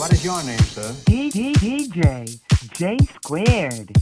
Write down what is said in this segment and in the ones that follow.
What is your name, sir? D D DJ J squared.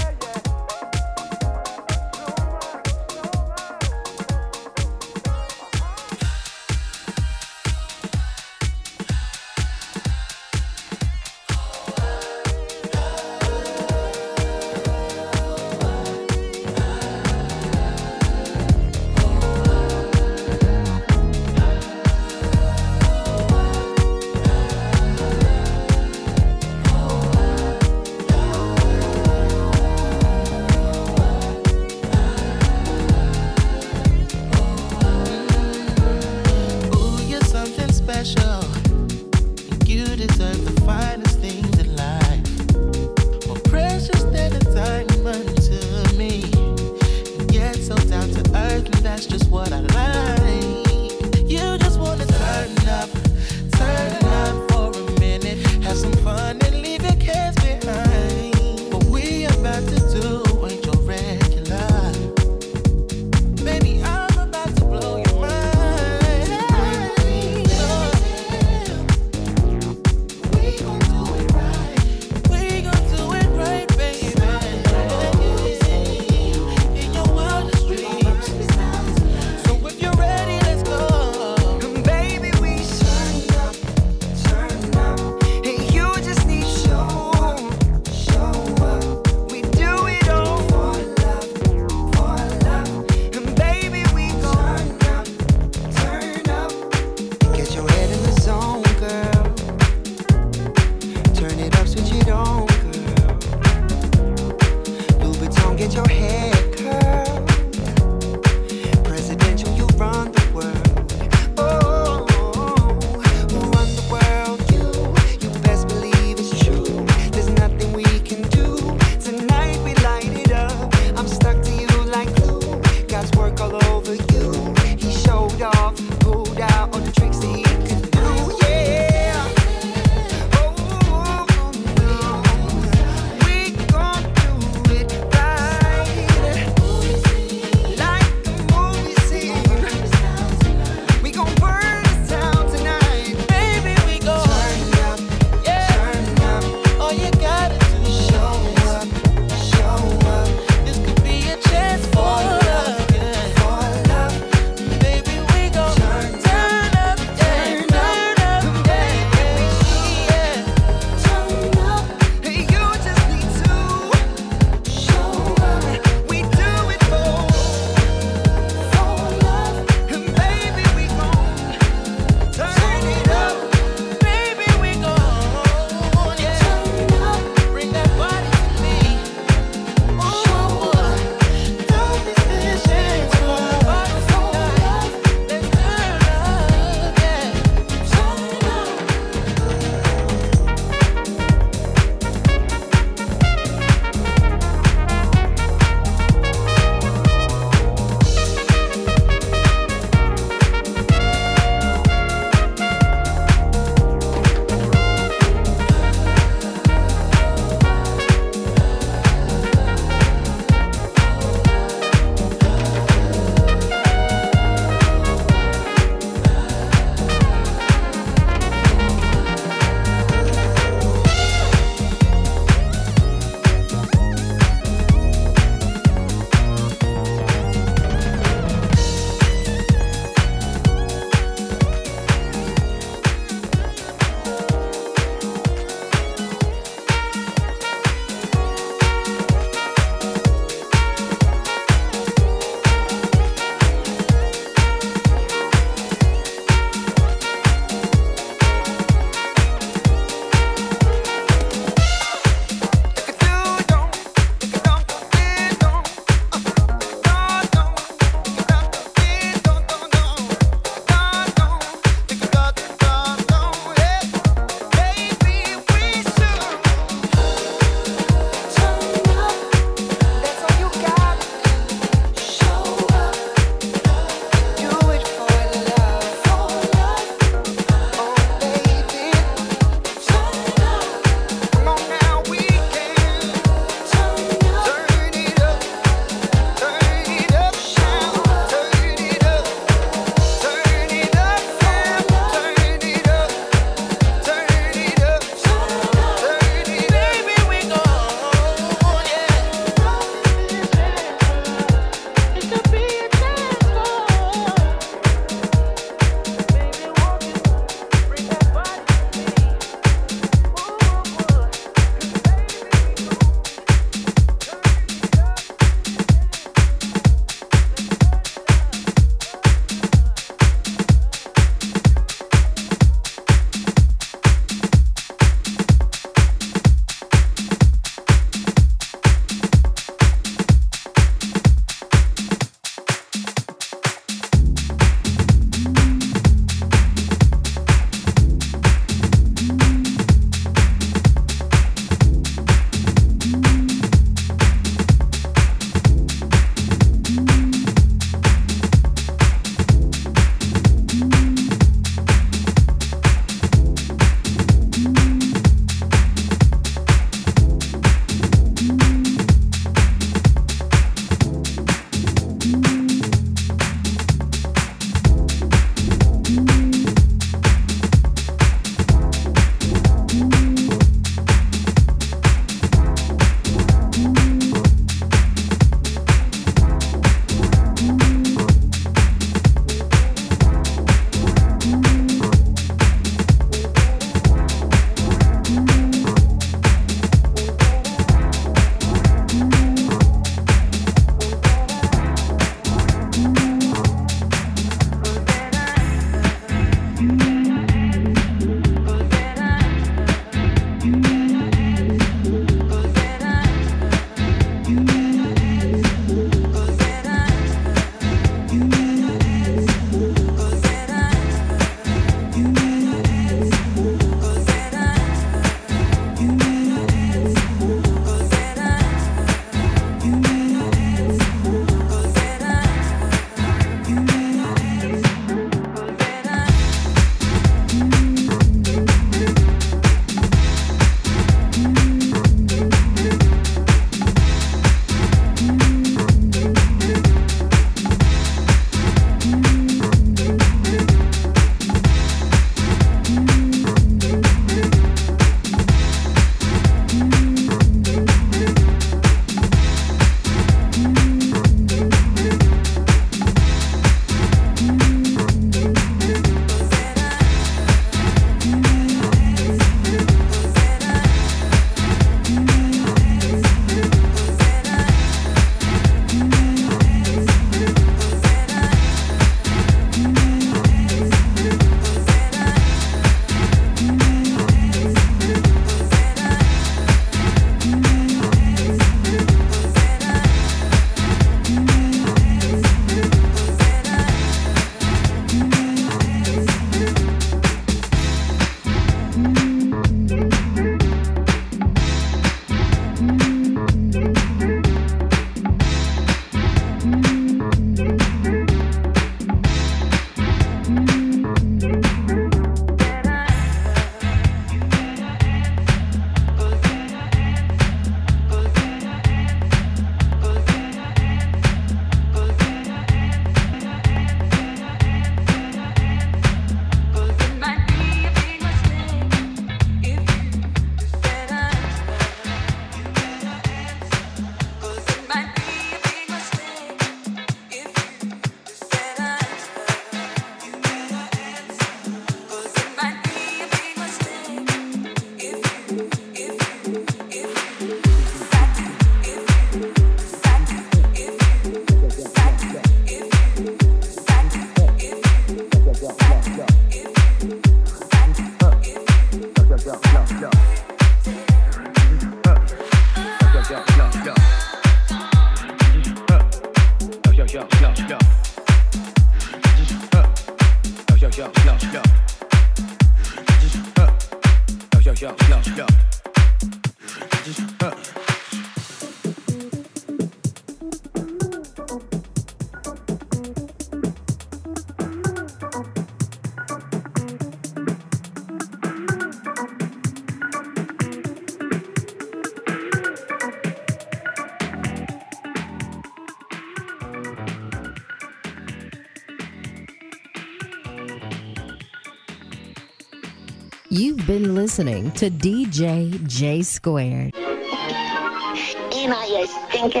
Been listening to DJ J Squared. You stinking